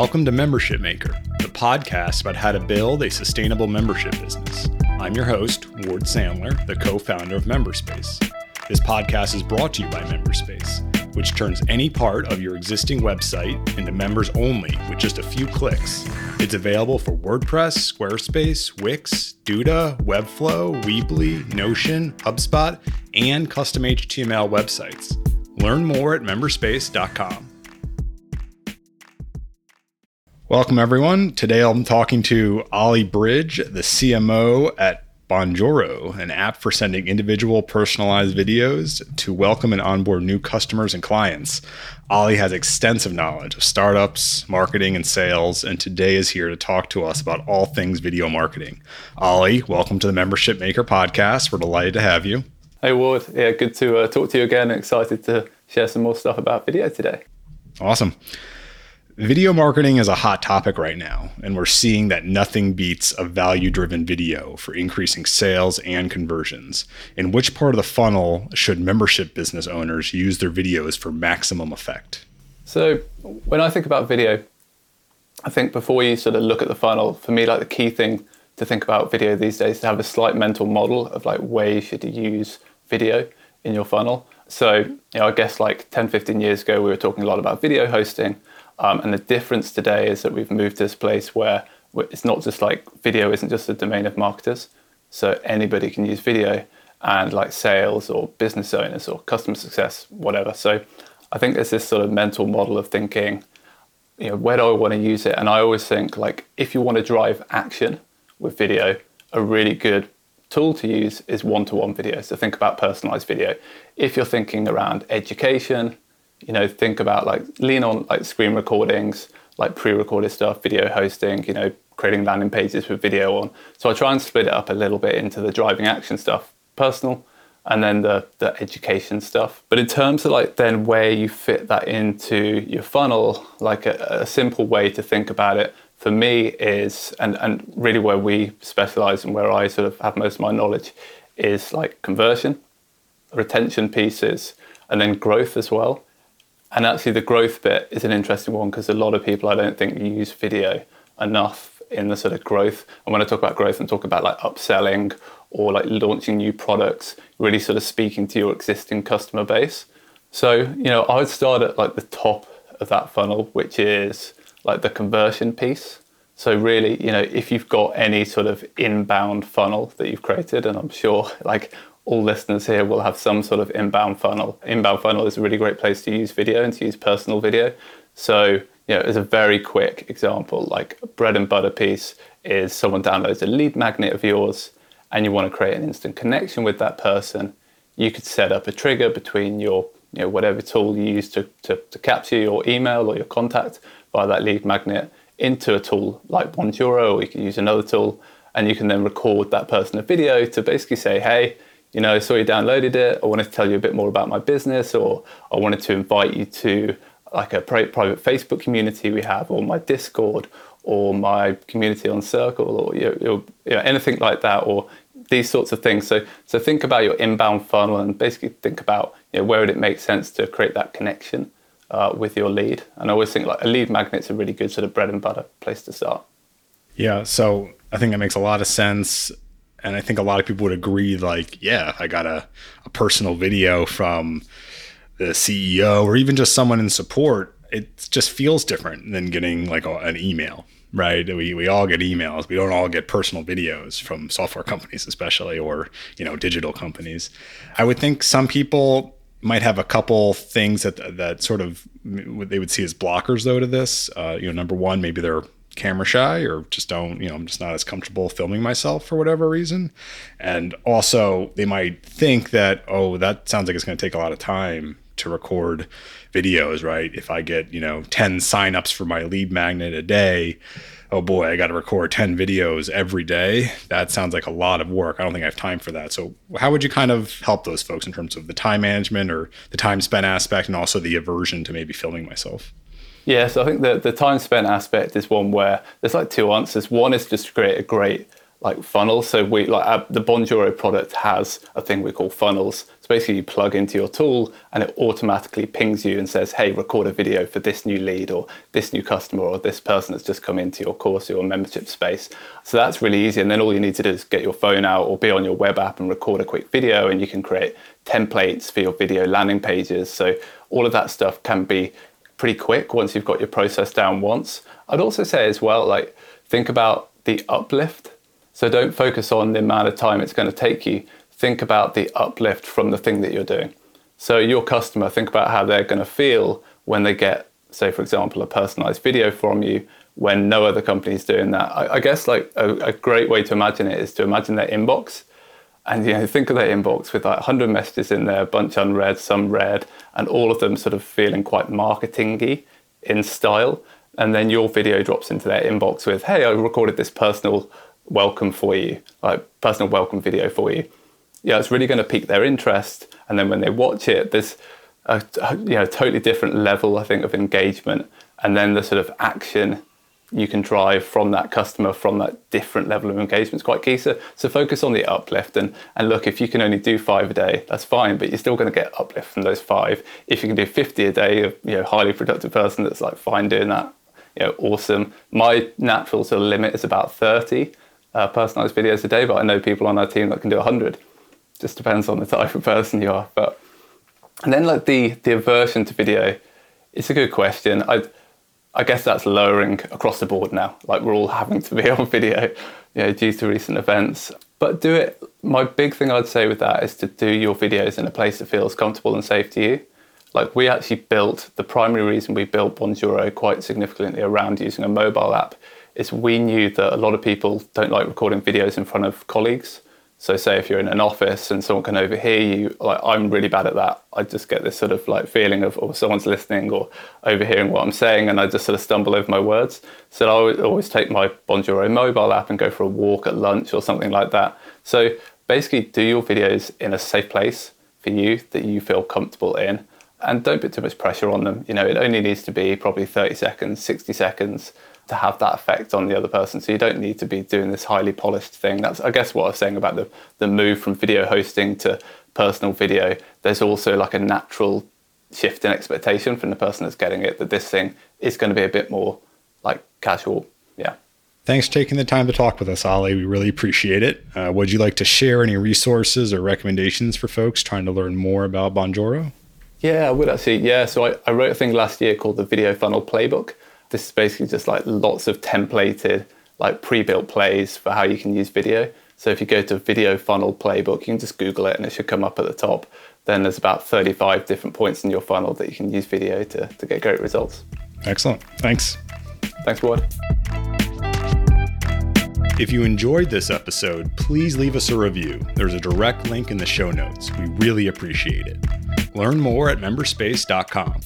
Welcome to Membership Maker, the podcast about how to build a sustainable membership business. I'm your host, Ward Sandler, the co founder of Memberspace. This podcast is brought to you by Memberspace, which turns any part of your existing website into members only with just a few clicks. It's available for WordPress, Squarespace, Wix, Duda, Webflow, Weebly, Notion, HubSpot, and custom HTML websites. Learn more at memberspace.com. Welcome, everyone. Today I'm talking to Ollie Bridge, the CMO at Bonjoro, an app for sending individual personalized videos to welcome and onboard new customers and clients. Ollie has extensive knowledge of startups, marketing, and sales, and today is here to talk to us about all things video marketing. Ollie, welcome to the Membership Maker podcast. We're delighted to have you. Hey, Ward. Yeah, good to uh, talk to you again. Excited to share some more stuff about video today. Awesome. Video marketing is a hot topic right now, and we're seeing that nothing beats a value driven video for increasing sales and conversions. In which part of the funnel should membership business owners use their videos for maximum effect? So, when I think about video, I think before you sort of look at the funnel, for me, like the key thing to think about video these days is to have a slight mental model of like where you should use video in your funnel. So, you know, I guess like 10, 15 years ago, we were talking a lot about video hosting um, and the difference today is that we've moved to this place where it's not just like video isn't just a domain of marketers. So anybody can use video and like sales or business owners or customer success, whatever. So I think there's this sort of mental model of thinking, you know, where do I want to use it? And I always think like if you want to drive action with video, a really good tool to use is one-to-one video. So think about personalized video. If you're thinking around education, you know, think about like lean on like screen recordings, like pre-recorded stuff, video hosting, you know, creating landing pages with video on. So I try and split it up a little bit into the driving action stuff, personal, and then the, the education stuff. But in terms of like then where you fit that into your funnel, like a, a simple way to think about it for me is, and, and really where we specialize and where I sort of have most of my knowledge is like conversion, retention pieces, and then growth as well. And actually, the growth bit is an interesting one because a lot of people I don't think use video enough in the sort of growth. And when I talk about growth, I'm talking about like upselling or like launching new products, really sort of speaking to your existing customer base. So, you know, I would start at like the top of that funnel, which is like the conversion piece. So really, you know, if you've got any sort of inbound funnel that you've created, and I'm sure like all listeners here will have some sort of inbound funnel. Inbound funnel is a really great place to use video and to use personal video. So, you know, as a very quick example, like a bread and butter piece is someone downloads a lead magnet of yours and you want to create an instant connection with that person. You could set up a trigger between your, you know, whatever tool you use to, to, to capture your email or your contact via that lead magnet into a tool like Bonjoro, or you can use another tool, and you can then record that person a video to basically say, hey, you know, I saw you downloaded it. I wanted to tell you a bit more about my business, or I wanted to invite you to like a private Facebook community we have, or my Discord, or my community on Circle, or you know, you know, anything like that, or these sorts of things. So, so think about your inbound funnel and basically think about you know, where would it make sense to create that connection uh, with your lead. And I always think like a lead magnet's a really good sort of bread and butter place to start. Yeah, so I think that makes a lot of sense and I think a lot of people would agree, like, yeah, I got a, a personal video from the CEO or even just someone in support, it just feels different than getting like a, an email, right? We, we all get emails. We don't all get personal videos from software companies, especially, or, you know, digital companies. I would think some people might have a couple things that, that sort of they would see as blockers though to this. Uh, you know, number one, maybe they're camera shy or just don't, you know, I'm just not as comfortable filming myself for whatever reason. And also, they might think that, oh, that sounds like it's going to take a lot of time to record videos, right? If I get, you know, 10 signups for my lead magnet a day, oh boy, I got to record 10 videos every day. That sounds like a lot of work. I don't think I have time for that. So, how would you kind of help those folks in terms of the time management or the time spent aspect and also the aversion to maybe filming myself? Yeah, so I think the, the time spent aspect is one where there's like two answers. One is just to create a great like funnel. So we like uh, the Bonjoro product has a thing we call funnels. So basically, you plug into your tool and it automatically pings you and says, "Hey, record a video for this new lead or this new customer or this person that's just come into your course or your membership space." So that's really easy. And then all you need to do is get your phone out or be on your web app and record a quick video, and you can create templates for your video landing pages. So all of that stuff can be pretty quick once you've got your process down once. I'd also say as well, like think about the uplift so don't focus on the amount of time it's going to take you. Think about the uplift from the thing that you're doing. So your customer, think about how they're going to feel when they get, say, for example, a personalized video from you when no other company is doing that. I, I guess like a, a, great way to imagine it is to imagine their inbox. And you know, think of their inbox with like 100 messages in there, a bunch unread, some read, and all of them sort of feeling quite marketingy in style. And then your video drops into their inbox with, "Hey, I recorded this personal welcome for you, like personal welcome video for you. Yeah, it's really going to pique their interest, and then when they watch it, there's a you know totally different level, I think, of engagement, and then the sort of action you can drive from that customer from that different level of engagement is quite key. So, so focus on the uplift and, and look, if you can only do five a day, that's fine, but you're still going to get uplift from those five. If you can do 50 a day, you know, highly productive person that's like fine doing that, you know, awesome. My natural sort of limit is about 30 uh, personalized videos a day, but I know people on our team that can do 100. Just depends on the type of person you are. But and then like the the aversion to video, it's a good question. I I guess that's lowering across the board now. Like we're all having to be on video, you know, due to recent events. But do it. My big thing I'd say with that is to do your videos in a place that feels comfortable and safe to you. Like we actually built the primary reason we built Bonjoro quite significantly around using a mobile app is we knew that a lot of people don't like recording videos in front of colleagues. So say if you're in an office and someone can overhear you, like I'm really bad at that. I just get this sort of like feeling of oh, someone's listening or overhearing what I'm saying and I just sort of stumble over my words. So I would always take my Bonjoro mobile app and go for a walk at lunch or something like that. So basically do your videos in a safe place for you that you feel comfortable in and don't put too much pressure on them. You know, it only needs to be probably 30 seconds, 60 seconds to have that effect on the other person. So you don't need to be doing this highly polished thing. That's I guess what I was saying about the the move from video hosting to personal video. There's also like a natural shift in expectation from the person that's getting it that this thing is going to be a bit more like casual. Yeah. Thanks for taking the time to talk with us, Ollie. We really appreciate it. Uh, would you like to share any resources or recommendations for folks trying to learn more about Bonjoro? Yeah, I would actually. Yeah, so I, I wrote a thing last year called the Video Funnel Playbook. This is basically just like lots of templated, like pre-built plays for how you can use video. So if you go to Video Funnel Playbook, you can just Google it and it should come up at the top. Then there's about 35 different points in your funnel that you can use video to, to get great results. Excellent. Thanks. Thanks, Ward. If you enjoyed this episode, please leave us a review. There's a direct link in the show notes. We really appreciate it. Learn more at memberspace.com.